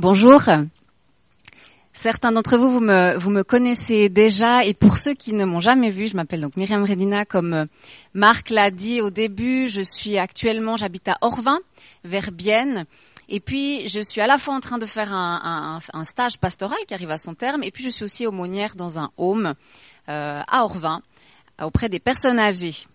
Bonjour. Certains d'entre vous, vous me, vous connaissez déjà, et pour ceux qui ne m'ont jamais vu, je m'appelle donc Myriam Redina, comme euh, Marc l'a dit au début, je suis actuellement, j'habite à Orvin, vers Bienne, et puis je suis à la fois en train de faire un, stage pastoral qui arrive à son terme, et puis je suis aussi aumônière dans un home euh, à Orvin, auprès des personnes âgées.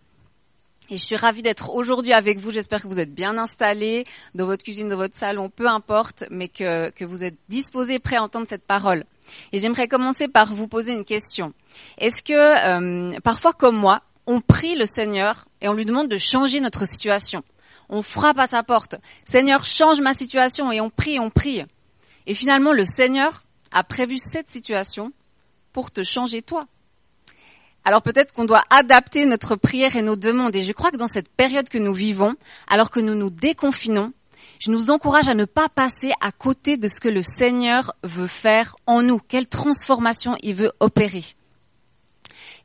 Et je suis ravie d'être aujourd'hui avec vous. J'espère que vous êtes bien installés dans votre cuisine, dans votre salon, peu importe, mais que, que vous êtes disposés, prêts à entendre cette parole. Et j'aimerais commencer par vous poser une question. Est-ce que euh, parfois, comme moi, on prie le Seigneur et on lui demande de changer notre situation? On frappe à sa porte. Seigneur, change ma situation et on prie, on prie. Et finalement, le Seigneur a prévu cette situation pour te changer toi. Alors peut-être qu'on doit adapter notre prière et nos demandes. Et je crois que dans cette période que nous vivons, alors que nous nous déconfinons, je nous encourage à ne pas passer à côté de ce que le Seigneur veut faire en nous, quelle transformation il veut opérer.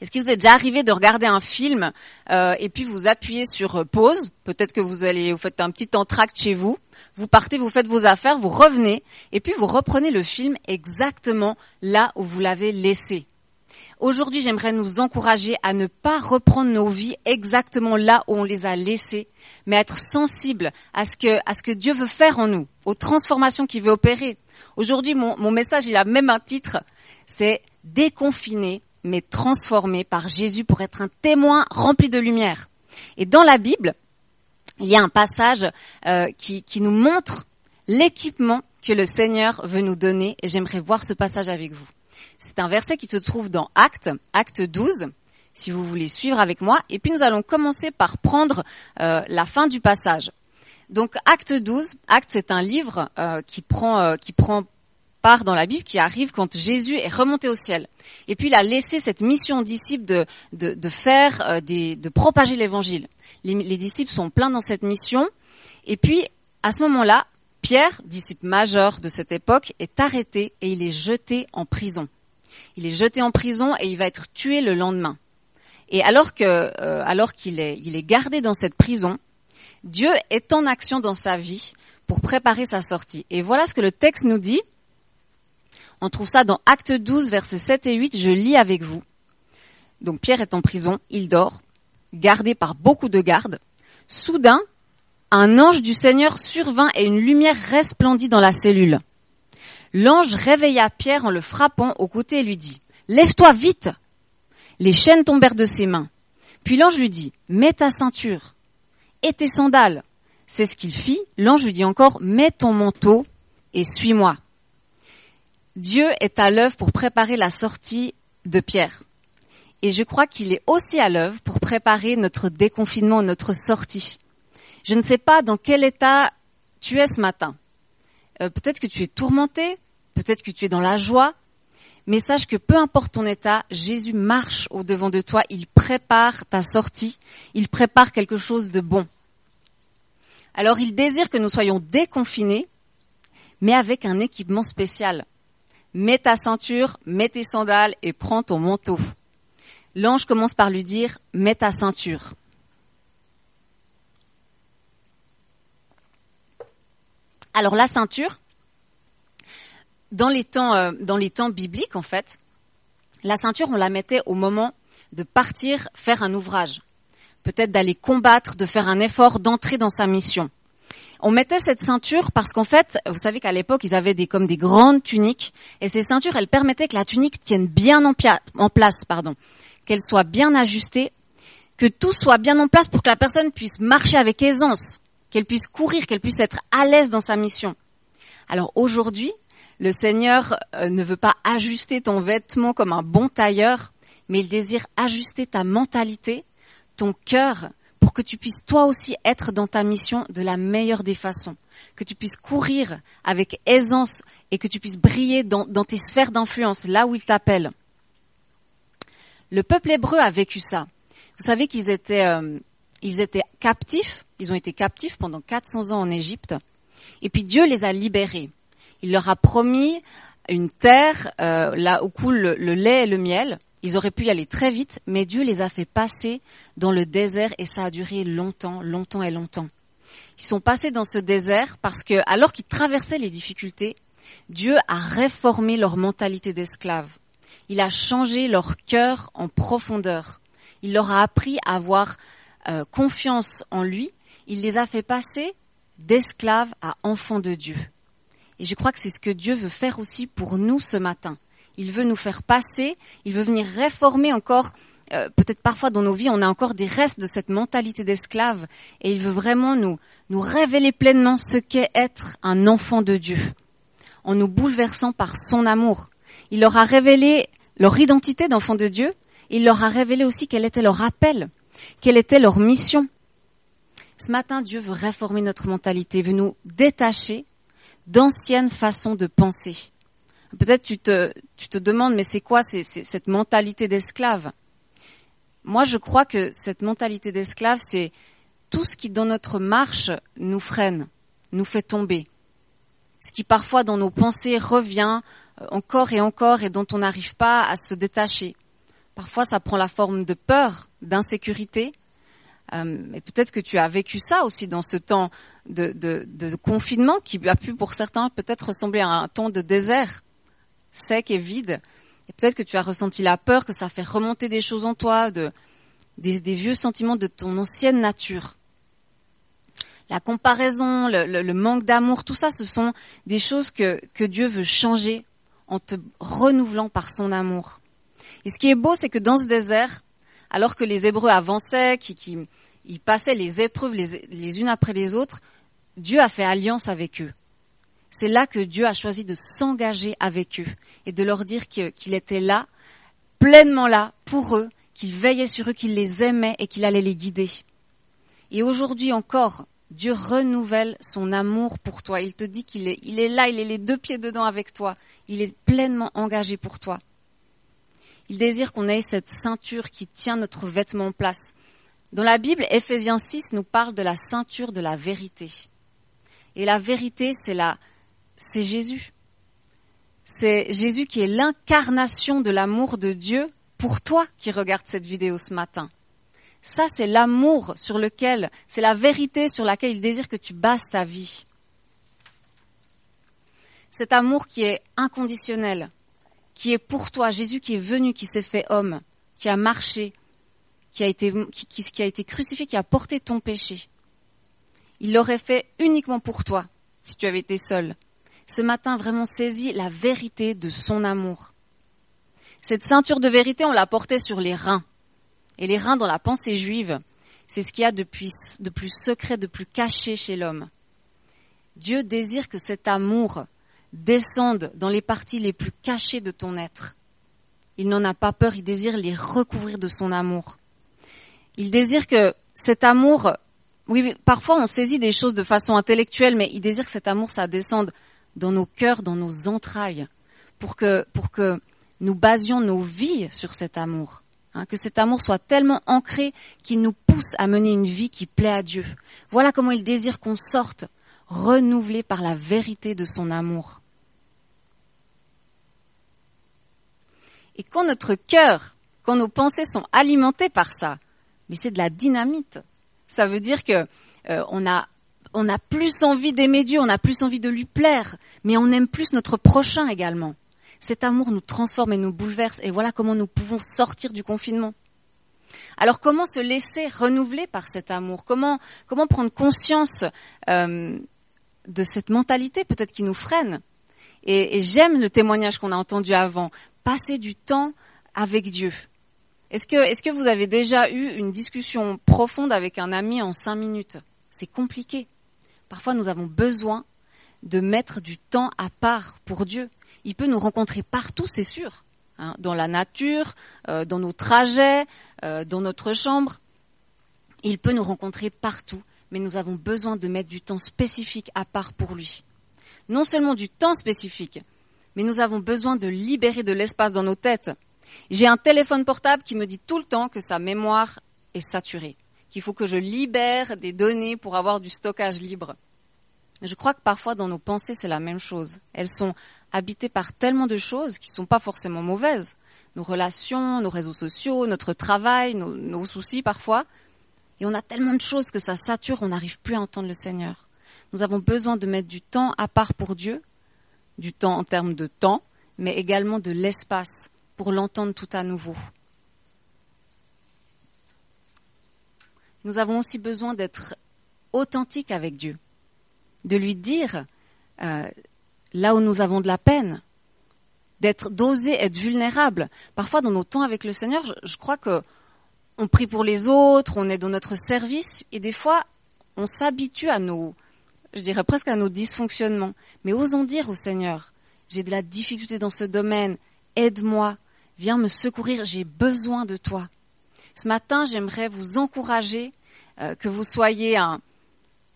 Est-ce qu'il vous est déjà arrivé de regarder un film euh, et puis vous appuyez sur pause? Peut-être que vous allez, vous faites un petit entracte chez vous, vous partez, vous faites vos affaires, vous revenez et puis vous reprenez le film exactement là où vous l'avez laissé. Aujourd'hui, j'aimerais nous encourager à ne pas reprendre nos vies exactement là où on les a laissées, mais à être sensibles à ce que, Dieu veut faire en nous, aux transformations qu'il veut opérer. Aujourd'hui, mon, message, il a même un titre, c'est déconfiné, mais transformé par Jésus pour être un témoin rempli de lumière. Et dans la Bible, il y a un passage euh, qui, qui nous montre l'équipement que le Seigneur veut nous donner, et j'aimerais voir ce passage avec vous. C'est un verset qui se trouve dans Actes, Acte 12, si vous voulez suivre avec moi. Et puis nous allons commencer par prendre euh, la fin du passage. Donc Acte 12, Acte c'est un livre euh, qui prend euh, qui prend part dans la Bible, qui arrive quand Jésus est remonté au ciel. Et puis il a laissé cette mission aux disciples de, de, faire des, de propager l'évangile. Les, les disciples sont pleins dans cette mission. Et puis à ce moment-là, Pierre, disciple majeur de cette époque, est arrêté et il est jeté en prison il est jeté en prison et il va être tué le lendemain. Et alors que, euh, alors qu'il est, il est gardé dans cette prison, Dieu est en action dans sa vie pour préparer sa sortie. Et voilà ce que le texte nous dit. On trouve ça dans Acte 12, versets 7 et 8. Je lis avec vous. Donc Pierre est en prison, il dort, gardé par beaucoup de gardes. Soudain, un ange du Seigneur survint et une lumière resplendit dans la cellule. L'ange réveilla Pierre en le frappant au côté et lui dit, Lève-toi vite. Les chaînes tombèrent de ses mains. Puis l'ange lui dit, Mets ta ceinture et tes sandales. C'est ce qu'il fit. L'ange lui dit encore, Mets ton manteau et suis-moi. Dieu est à l'œuvre pour préparer la sortie de Pierre. Et je crois qu'il est aussi à l'œuvre pour préparer notre déconfinement, notre sortie. Je ne sais pas dans quel état tu es ce matin. Euh, peut-être que tu es tourmenté, peut-être que tu es dans la joie, mais sache que peu importe ton état, Jésus marche au devant de toi, il prépare ta sortie, il prépare quelque chose de bon. Alors il désire que nous soyons déconfinés, mais avec un équipement spécial. Mets ta ceinture, mets tes sandales et prends ton manteau. L'ange commence par lui dire, mets ta ceinture. Alors la ceinture, dans les temps, euh, dans les temps bibliques en fait, la ceinture on la mettait au moment de partir faire un ouvrage, peut-être d'aller combattre, de faire un effort, d'entrer dans sa mission. On mettait cette ceinture parce qu'en fait, vous savez qu'à l'époque, ils avaient des comme des grandes tuniques. Et ces ceintures, elles permettaient que la tunique tienne bien en, en place, pardon, qu'elle soit bien ajustée, que tout soit bien en place pour que la personne puisse marcher avec aisance qu'elle puisse courir, qu'elle puisse être à l'aise dans sa mission. Alors aujourd'hui, le Seigneur euh, ne veut pas ajuster ton vêtement comme un bon tailleur, mais il désire ajuster ta mentalité, ton cœur, pour que tu puisses toi aussi être dans ta mission de la meilleure des façons, que tu puisses courir avec aisance et que tu puisses briller dans, tes sphères d'influence, là où il t'appelle. Le peuple hébreu a vécu ça. Vous savez qu'ils étaient, euh, ils étaient captifs ils ont été captifs pendant 400 ans en Égypte. Et puis Dieu les a libérés. Il leur a promis une terre euh, là où coule le, lait et le miel. Ils auraient pu y aller très vite, mais Dieu les a fait passer dans le désert et ça a duré longtemps, longtemps et longtemps. Ils sont passés dans ce désert parce que, alors qu'ils traversaient les difficultés, Dieu a réformé leur mentalité d'esclaves. Il a changé leur cœur en profondeur. Il leur a appris à avoir euh, confiance en lui. Il les a fait passer d'esclaves à enfants de Dieu. Et je crois que c'est ce que Dieu veut faire aussi pour nous ce matin. Il veut nous faire passer, il veut venir réformer encore, euh, peut-être parfois dans nos vies, on a encore des restes de cette mentalité d'esclave, et il veut vraiment nous, nous révéler pleinement ce qu'est être un enfant de Dieu, en nous bouleversant par son amour. Il leur a révélé leur identité d'enfant de Dieu, il leur a révélé aussi quel était leur appel, quelle était leur mission. Ce matin, Dieu veut réformer notre mentalité, veut nous détacher d'anciennes façons de penser. Peut-être tu te, tu te demandes, mais c'est quoi c'est, cette mentalité d'esclave? Moi, je crois que cette mentalité d'esclave, c'est tout ce qui, dans notre marche, nous freine, nous fait tomber. Ce qui, parfois, dans nos pensées, revient euh, encore et encore et dont on n'arrive pas à se détacher. Parfois, ça prend la forme de peur, d'insécurité, et peut-être que tu as vécu ça aussi dans ce temps de, confinement qui a pu pour certains peut-être ressembler à un temps de désert sec et vide. Et peut-être que tu as ressenti la peur, que ça fait remonter des choses en toi, de, des, vieux sentiments de ton ancienne nature. La comparaison, le, manque d'amour, tout ça, ce sont des choses que Dieu veut changer en te renouvelant par son amour. Et ce qui est beau, c'est que dans ce désert, alors que les Hébreux avançaient, qui, qui ils passaient les épreuves les, unes après les autres, Dieu a fait alliance avec eux. C'est là que Dieu a choisi de s'engager avec eux et de leur dire qu'il était là, pleinement là, pour eux, qu'il veillait sur eux, qu'il les aimait et qu'il allait les guider. Et aujourd'hui encore, Dieu renouvelle son amour pour toi. Il te dit qu'il est, il est là, il est les deux pieds dedans avec toi. Il est pleinement engagé pour toi. Il désire qu'on ait cette ceinture qui tient notre vêtement en place. Dans la Bible, Ephésiens 6 nous parle de la ceinture de la vérité. Et la vérité, c'est la, c'est Jésus. C'est Jésus qui est l'incarnation de l'amour de Dieu pour toi qui regardes cette vidéo ce matin. Ça, c'est l'amour sur lequel, c'est la vérité sur laquelle il désire que tu bases ta vie. Cet amour qui est inconditionnel, qui est pour toi, Jésus qui est venu, qui s'est fait homme, qui a marché, qui a été, crucifié, qui a porté ton péché. Il l'aurait fait uniquement pour toi, si tu avais été seul. Ce matin, vraiment saisis la vérité de son amour. Cette ceinture de vérité, on l'a portée sur les reins. Et les reins dans la pensée juive, c'est ce qu'il y a de plus secret, de plus caché chez l'homme. Dieu désire que cet amour descende dans les parties les plus cachées de ton être. Il n'en a pas peur, il désire les recouvrir de son amour. Il désire que cet amour, oui, parfois on saisit des choses de façon intellectuelle, mais il désire que cet amour, ça descende dans nos cœurs, dans nos entrailles, pour que, pour que nous basions nos vies sur cet amour. Hein, que cet amour soit tellement ancré qu'il nous pousse à mener une vie qui plaît à Dieu. Voilà comment il désire qu'on sorte, renouvelé par la vérité de son amour. Et quand notre cœur, quand nos pensées sont alimentées par ça, mais c'est de la dynamite. Ça veut dire que euh, on a plus envie d'aimer Dieu, on a plus envie de lui plaire, mais on aime plus notre prochain également. Cet amour nous transforme et nous bouleverse, et voilà comment nous pouvons sortir du confinement. Alors comment se laisser renouveler par cet amour? Comment comment prendre conscience euh, de cette mentalité peut-être qui nous freine Et, j'aime le témoignage qu'on a entendu avant. Passer du temps avec Dieu. Est-ce que est-ce que vous avez déjà eu une discussion profonde avec un ami en cinq minutes? C'est compliqué. Parfois, nous avons besoin de mettre du temps à part pour Dieu. Il peut nous rencontrer partout, c'est sûr, hein, dans la nature, euh, dans nos trajets, euh, dans notre chambre. Il peut nous rencontrer partout, mais nous avons besoin de mettre du temps spécifique à part pour lui. Non seulement du temps spécifique, mais nous avons besoin de libérer de l'espace dans nos têtes. J'ai un téléphone portable qui me dit tout le temps que sa mémoire est saturée qu'il faut que je libère des données pour avoir du stockage libre. Je crois que parfois dans nos pensées, c'est la même chose. Elles sont habitées par tellement de choses qui ne sont pas forcément mauvaises. Nos relations, nos réseaux sociaux, notre travail, nos, nos soucis parfois. Et on a tellement de choses que ça sature, on n'arrive plus à entendre le Seigneur. Nous avons besoin de mettre du temps à part pour Dieu, du temps en termes de temps, mais également de l'espace pour l'entendre tout à nouveau. Nous avons aussi besoin d'être authentiques avec Dieu, de lui dire euh, là où nous avons de la peine, d'être d'oser être vulnérable. Parfois, dans nos temps avec le Seigneur, je, je crois que on prie pour les autres, on est dans notre service, et des fois, on s'habitue à nos, je dirais presque à nos dysfonctionnements. Mais osons dire au Seigneur, j'ai de la difficulté dans ce domaine, aide-moi, viens me secourir, j'ai besoin de toi. Ce matin, j'aimerais vous encourager, euh, que vous soyez un,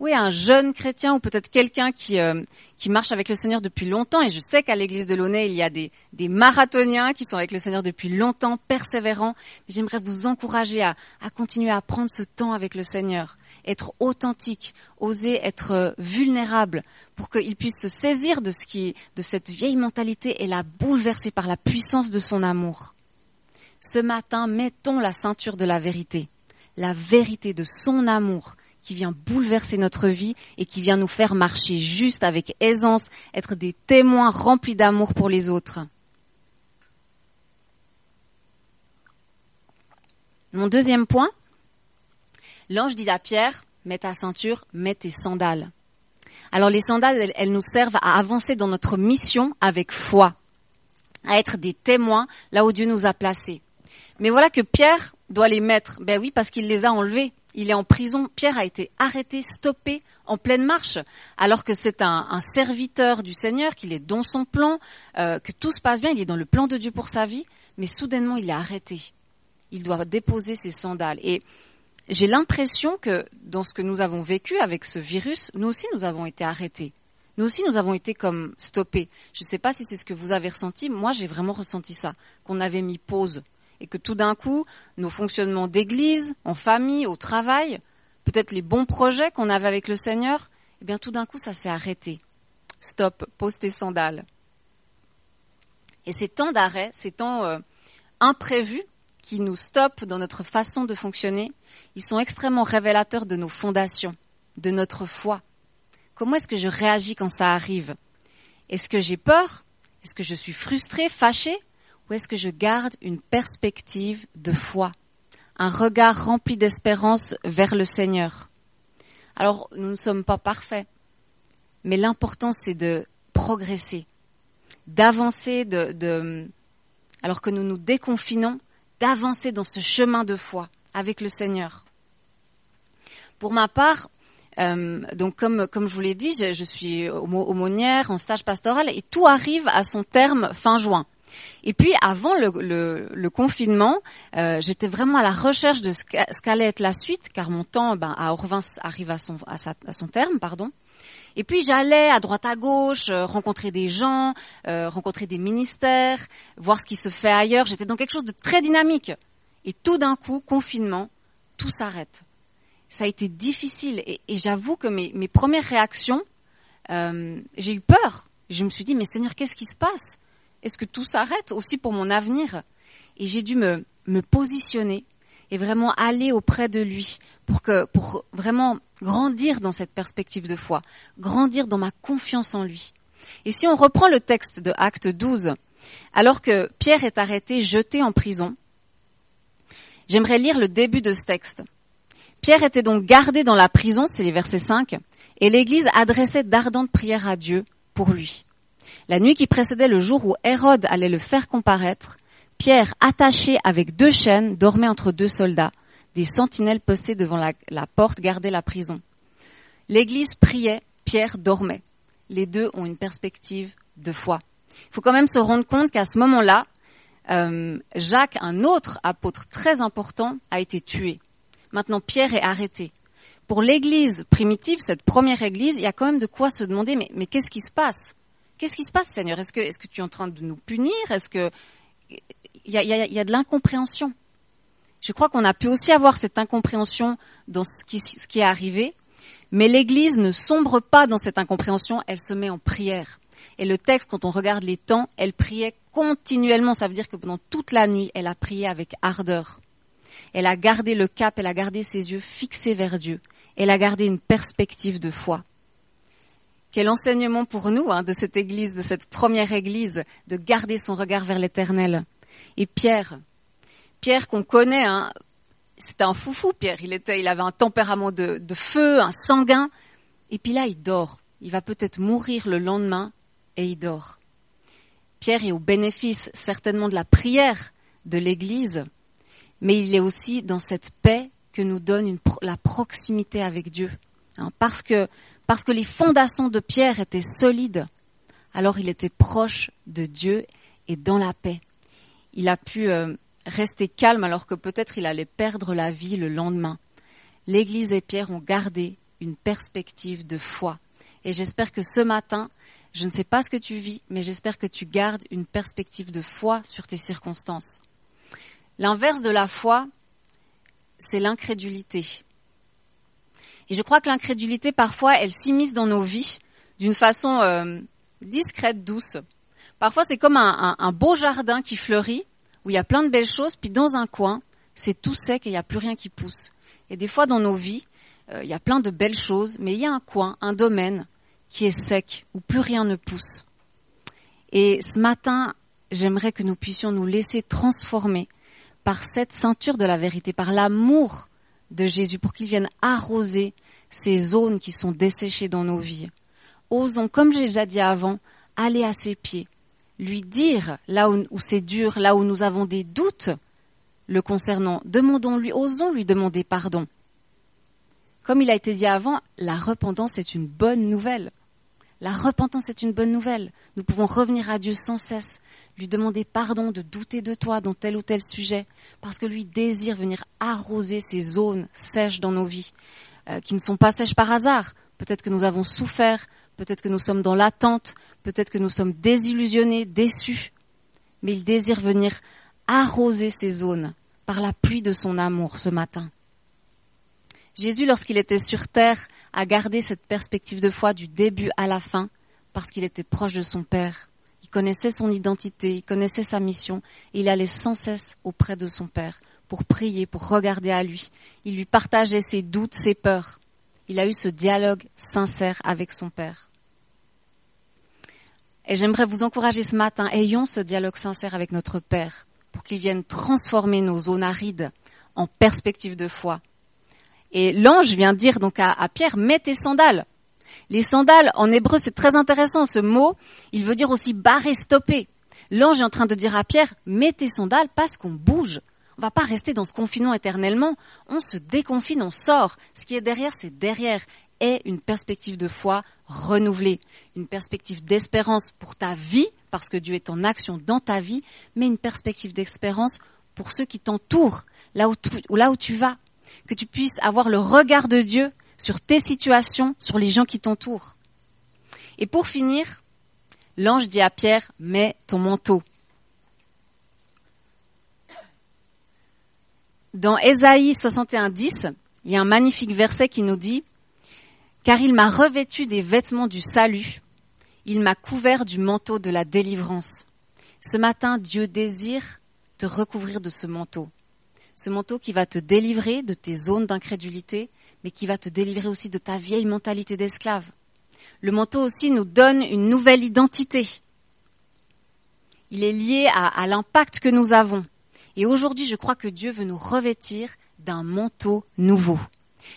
oui, un jeune chrétien ou peut-être quelqu'un qui, euh, qui marche avec le Seigneur depuis longtemps. Et je sais qu'à l'église de Launay, il y a des, des marathoniens qui sont avec le Seigneur depuis longtemps, persévérants. Mais j'aimerais vous encourager à, à continuer à prendre ce temps avec le Seigneur, être authentique, oser être euh, vulnérable pour qu'il puisse se saisir de ce qui, de cette vieille mentalité et la bouleverser par la puissance de son amour. Ce matin, mettons la ceinture de la vérité, la vérité de son amour qui vient bouleverser notre vie et qui vient nous faire marcher juste avec aisance, être des témoins remplis d'amour pour les autres. Mon deuxième point, l'ange dit à Pierre, mets ta ceinture, mets tes sandales. Alors les sandales, elles, nous servent à avancer dans notre mission avec foi, à être des témoins là où Dieu nous a placés. Mais voilà que Pierre doit les mettre. Ben oui, parce qu'il les a enlevés il est en prison. Pierre a été arrêté, stoppé en pleine marche, alors que c'est un, serviteur du Seigneur, qu'il est dans son plan, euh, que tout se passe bien, il est dans le plan de Dieu pour sa vie, mais soudainement il est arrêté. Il doit déposer ses sandales. Et j'ai l'impression que dans ce que nous avons vécu avec ce virus, nous aussi nous avons été arrêtés. Nous aussi nous avons été comme stoppés. Je ne sais pas si c'est ce que vous avez ressenti, moi j'ai vraiment ressenti ça, qu'on avait mis pause et que tout d'un coup, nos fonctionnements d'église, en famille, au travail, peut-être les bons projets qu'on avait avec le Seigneur, eh bien tout d'un coup, ça s'est arrêté. Stop, pose tes sandales. Et ces temps d'arrêt, ces temps euh, imprévus qui nous stoppent dans notre façon de fonctionner, ils sont extrêmement révélateurs de nos fondations, de notre foi. Comment est-ce que je réagis quand ça arrive? Est-ce que j'ai peur? Est-ce que je suis frustré, fâché ou est-ce que je garde une perspective de foi, un regard rempli d'espérance vers le Seigneur? Alors, nous ne sommes pas parfaits, mais l'important c'est de progresser, d'avancer, de, alors que nous nous déconfinons, d'avancer dans ce chemin de foi avec le Seigneur. Pour ma part, euh, donc comme comme je vous l'ai dit, je, je suis aumônière en stage pastoral et tout arrive à son terme fin juin. Et puis avant le, confinement, euh, j'étais vraiment à la recherche de ce qu'allait être la suite, car mon temps ben, à Orvins arrive à son, terme, pardon. Et puis j'allais à droite à gauche, euh, rencontrer des gens, euh, rencontrer des ministères, voir ce qui se fait ailleurs. J'étais dans quelque chose de très dynamique. Et tout d'un coup, confinement, tout s'arrête. Ça a été difficile et, j'avoue que mes, premières réactions, j'ai eu peur. Je me suis dit, mais Seigneur, qu'est-ce qui se passe? Est-ce que tout s'arrête aussi pour mon avenir? Et j'ai dû me, positionner et vraiment aller auprès de lui pour pour vraiment grandir dans cette perspective de foi, grandir dans ma confiance en lui. Et si on reprend le texte de Acte 12, alors que Pierre est arrêté, jeté en prison, j'aimerais lire le début de ce texte. Pierre était donc gardé dans la prison, c'est les versets 5, et l'Église adressait d'ardentes prières à Dieu pour lui. La nuit qui précédait le jour où Hérode allait le faire comparaître, Pierre, attaché avec deux chaînes, dormait entre deux soldats. Des sentinelles postées devant la, porte gardaient la prison. L'église priait, Pierre dormait. Les deux ont une perspective de foi. Il faut quand même se rendre compte qu'à ce moment-là, euh, Jacques, un autre apôtre très important, a été tué. Maintenant, Pierre est arrêté. Pour l'église primitive, cette première église, il y a quand même de quoi se demander, mais, mais qu'est-ce qui se passe? Qu'est-ce qui se passe, Seigneur? Est-ce que, est-ce que tu es en train de nous punir? Est-ce que il y a, y a, de l'incompréhension Je crois qu'on a pu aussi avoir cette incompréhension dans ce qui, ce qui est arrivé, mais l'Église ne sombre pas dans cette incompréhension, elle se met en prière. Et le texte, quand on regarde les temps, elle priait continuellement. Ça veut dire que pendant toute la nuit, elle a prié avec ardeur. Elle a gardé le cap, elle a gardé ses yeux fixés vers Dieu. Elle a gardé une perspective de foi. Quel enseignement pour nous hein, de cette église, de cette première église, de garder son regard vers l'éternel. Et Pierre, Pierre qu'on connaît, hein, c'était un foufou, Pierre. Il était, il avait un tempérament de, feu, un sanguin. Et puis là, il dort. Il va peut-être mourir le lendemain et il dort. Pierre est au bénéfice certainement de la prière de l'Église, mais il est aussi dans cette paix que nous donne la proximité avec Dieu. Hein, parce que parce que les fondations de Pierre étaient solides, alors il était proche de Dieu et dans la paix. Il a pu euh, rester calme alors que peut-être il allait perdre la vie le lendemain. L'Église et Pierre ont gardé une perspective de foi. Et j'espère que ce matin, je ne sais pas ce que tu vis, mais j'espère que tu gardes une perspective de foi sur tes circonstances. L'inverse de la foi, c'est l'incrédulité. Et je crois que l'incrédulité, parfois, elle s'immisce dans nos vies d'une façon euh, discrète, douce. Parfois, c'est comme un, beau jardin qui fleurit, où il y a plein de belles choses, puis dans un coin, c'est tout sec et il n'y a plus rien qui pousse. Et des fois, dans nos vies, euh, il y a plein de belles choses, mais il y a un coin, un domaine qui est sec, où plus rien ne pousse. Et ce matin, j'aimerais que nous puissions nous laisser transformer par cette ceinture de la vérité, par l'amour de Jésus, pour qu'il vienne arroser ces zones qui sont desséchées dans nos vies. Osons, comme j'ai déjà dit avant, aller à ses pieds, lui dire là où, où c'est dur, là où nous avons des doutes le concernant. Demandons-lui, osons lui demander pardon. Comme il a été dit avant, la repentance est une bonne nouvelle. La repentance est une bonne nouvelle. Nous pouvons revenir à Dieu sans cesse, lui demander pardon de douter de toi dans tel ou tel sujet, parce que lui désire venir arroser ces zones sèches dans nos vies, euh, qui ne sont pas sèches par hasard. Peut-être que nous avons souffert, peut-être que nous sommes dans l'attente, peut-être que nous sommes désillusionnés, déçus, mais il désire venir arroser ces zones par la pluie de son amour ce matin. Jésus, lorsqu'il était sur terre, a gardé cette perspective de foi du début à la fin, parce qu'il était proche de son Père. Il connaissait son identité, il connaissait sa mission, et il allait sans cesse auprès de son Père pour prier, pour regarder à lui. Il lui partageait ses doutes, ses peurs. Il a eu ce dialogue sincère avec son Père. Et j'aimerais vous encourager ce matin, ayons ce dialogue sincère avec notre Père, pour qu'il vienne transformer nos zones arides en perspective de foi, et l'ange vient dire donc à, Pierre, mets tes sandales. Les sandales, en hébreu, c'est très intéressant. Ce mot, il veut dire aussi barrer, stopper. L'ange est en train de dire à Pierre, mets tes sandales parce qu'on bouge. On va pas rester dans ce confinement éternellement. On se déconfine, on sort. Ce qui est derrière, c'est derrière. Et une perspective de foi renouvelée. Une perspective d'espérance pour ta vie, parce que Dieu est en action dans ta vie, mais une perspective d'espérance pour ceux qui t'entourent, là là où tu vas, que tu puisses avoir le regard de Dieu sur tes situations, sur les gens qui t'entourent. Et pour finir, l'ange dit à Pierre, mets ton manteau. Dans Ésaïe 61.10, il y a un magnifique verset qui nous dit, Car il m'a revêtu des vêtements du salut, il m'a couvert du manteau de la délivrance. Ce matin, Dieu désire te recouvrir de ce manteau ce manteau qui va te délivrer de tes zones d'incrédulité, mais qui va te délivrer aussi de ta vieille mentalité d'esclave. Le manteau aussi nous donne une nouvelle identité. Il est lié à, l'impact que nous avons. Et aujourd'hui, je crois que Dieu veut nous revêtir d'un manteau nouveau.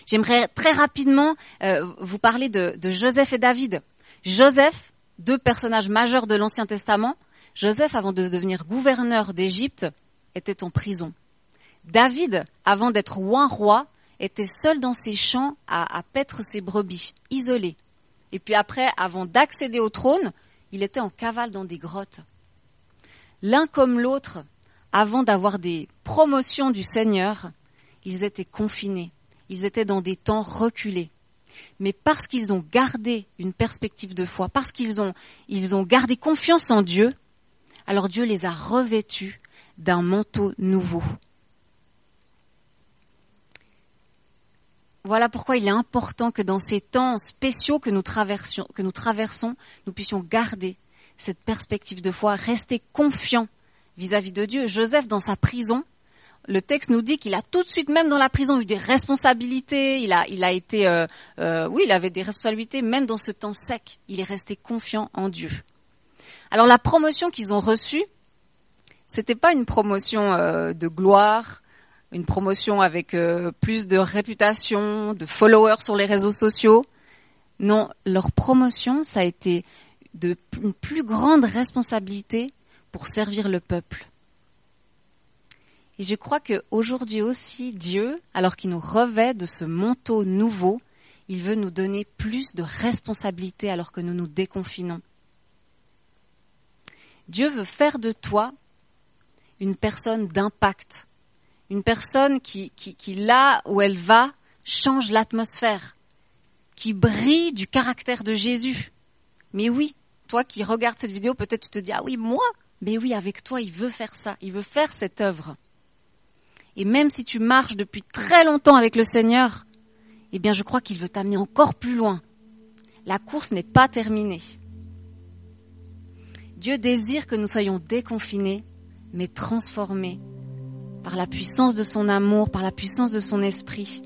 J'aimerais très rapidement euh, vous parler de, de Joseph et David. Joseph, deux personnages majeurs de l'Ancien Testament. Joseph, avant de devenir gouverneur d'Égypte, était en prison. David, avant d'être roi roi, était seul dans ses champs à, paître ses brebis, isolé. Et puis après, avant d'accéder au trône, il était en cavale dans des grottes. L'un comme l'autre, avant d'avoir des promotions du Seigneur, ils étaient confinés, ils étaient dans des temps reculés. Mais parce qu'ils ont gardé une perspective de foi, parce qu'ils ont, ils ont gardé confiance en Dieu, alors Dieu les a revêtus d'un manteau nouveau. Voilà pourquoi il est important que dans ces temps spéciaux que nous, traversons, nous puissions garder cette perspective de foi, rester confiants vis-à-vis de Dieu. Joseph, dans sa prison, le texte nous dit qu'il a tout de suite, même dans la prison, eu des responsabilités. Il a, il a été, euh, euh, oui, il avait des responsabilités, même dans ce temps sec. Il est resté confiant en Dieu. Alors la promotion qu'ils ont reçue, c'était pas une promotion euh, de gloire, une promotion avec plus de réputation, de followers sur les réseaux sociaux. Non, leur promotion, ça a été une plus grande responsabilité pour servir le peuple. Et je crois qu'aujourd'hui aussi, Dieu, alors qu'il nous revêt de ce manteau nouveau, il veut nous donner plus de responsabilités alors que nous nous déconfinons. Dieu veut faire de toi une personne d'impact, une personne qui, qui, là où elle va, change l'atmosphère, qui brille du caractère de Jésus. Mais oui, toi qui regardes cette vidéo, peut-être tu te dis, ah oui, moi, mais oui, avec toi, il veut faire ça, il veut faire cette œuvre. Et même si tu marches depuis très longtemps avec le Seigneur, eh bien je crois qu'il veut t'amener encore plus loin. La course n'est pas terminée. Dieu désire que nous soyons déconfinés, mais transformés par la puissance de son amour, par la puissance de son esprit.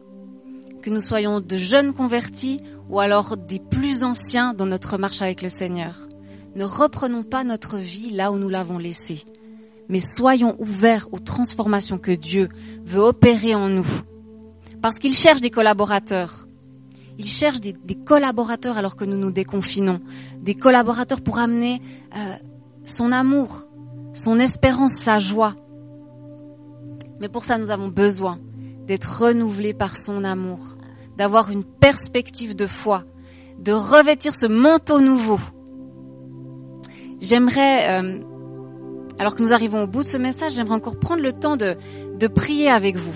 Que nous soyons de jeunes convertis ou alors des plus anciens dans notre marche avec le Seigneur. Ne reprenons pas notre vie là où nous l'avons laissée mais soyons ouverts aux transformations que Dieu veut opérer en nous. Parce qu'il cherche des collaborateurs. Il cherche des, collaborateurs alors que nous nous déconfinons. Des collaborateurs pour amener euh, son amour, son espérance, sa joie. Mais pour ça, nous avons besoin d'être renouvelés par son amour, d'avoir une perspective de foi, de revêtir ce manteau nouveau. J'aimerais euh, alors que nous arrivons au bout de ce message, j'aimerais encore prendre le temps de, prier avec vous.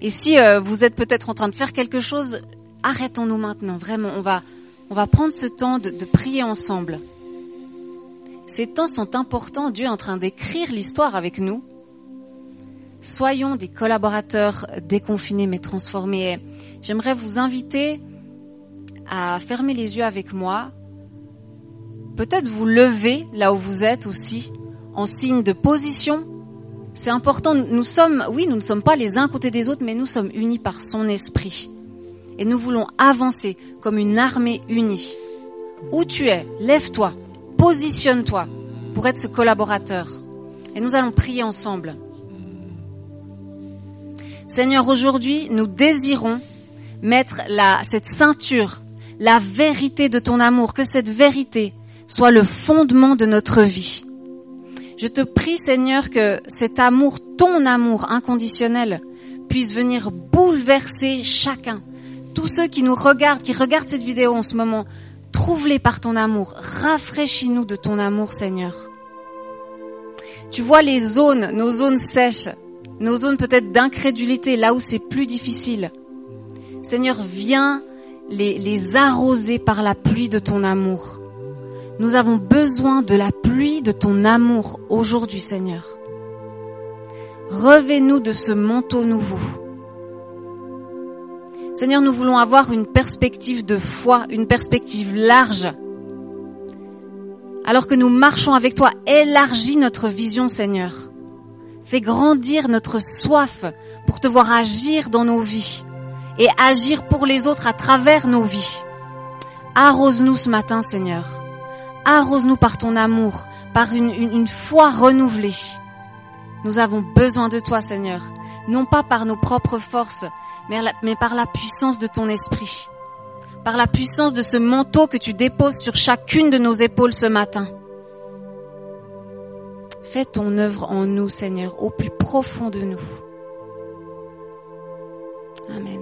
Et si euh, vous êtes peut-être en train de faire quelque chose, arrêtons-nous maintenant. Vraiment, on va, prendre ce temps de prier ensemble. Ces temps sont importants. Dieu est en train d'écrire l'histoire avec nous. Soyons des collaborateurs déconfinés mais transformés. J'aimerais vous inviter à fermer les yeux avec moi. Peut-être vous lever là où vous êtes aussi en signe de position. C'est important, nous sommes, oui, nous ne sommes pas les uns côté des autres, mais nous sommes unis par son esprit. Et nous voulons avancer comme une armée unie. Où tu es, lève-toi, positionne-toi pour être ce collaborateur. Et nous allons prier ensemble. Seigneur, aujourd'hui, nous désirons mettre la, cette ceinture, la vérité de ton amour, que cette vérité soit le fondement de notre vie. Je te prie, Seigneur, que cet amour, ton amour inconditionnel, puisse venir bouleverser chacun. Tous ceux qui nous regardent, qui regardent cette vidéo en ce moment, trouve-les par ton amour. Rafraîchis-nous de ton amour, Seigneur. Tu vois les zones, nos zones sèches, nos zones peut-être d'incrédulité, là où c'est plus difficile. Seigneur, viens les, arroser par la pluie de ton amour. Nous avons besoin de la pluie de ton amour aujourd'hui, Seigneur. Revais-nous de ce manteau nouveau. Seigneur, nous voulons avoir une perspective de foi, une perspective large. Alors que nous marchons avec toi, élargis notre vision, Seigneur. Fais grandir notre soif pour te voir agir dans nos vies et agir pour les autres à travers nos vies. Arrose-nous ce matin, Seigneur. Arrose-nous par ton amour, par une, foi renouvelée. Nous avons besoin de toi, Seigneur, non pas par nos propres forces, mais par la puissance de ton esprit, par la puissance de ce manteau que tu déposes sur chacune de nos épaules ce matin. Fais ton œuvre en nous, Seigneur, au plus profond de nous. Amen.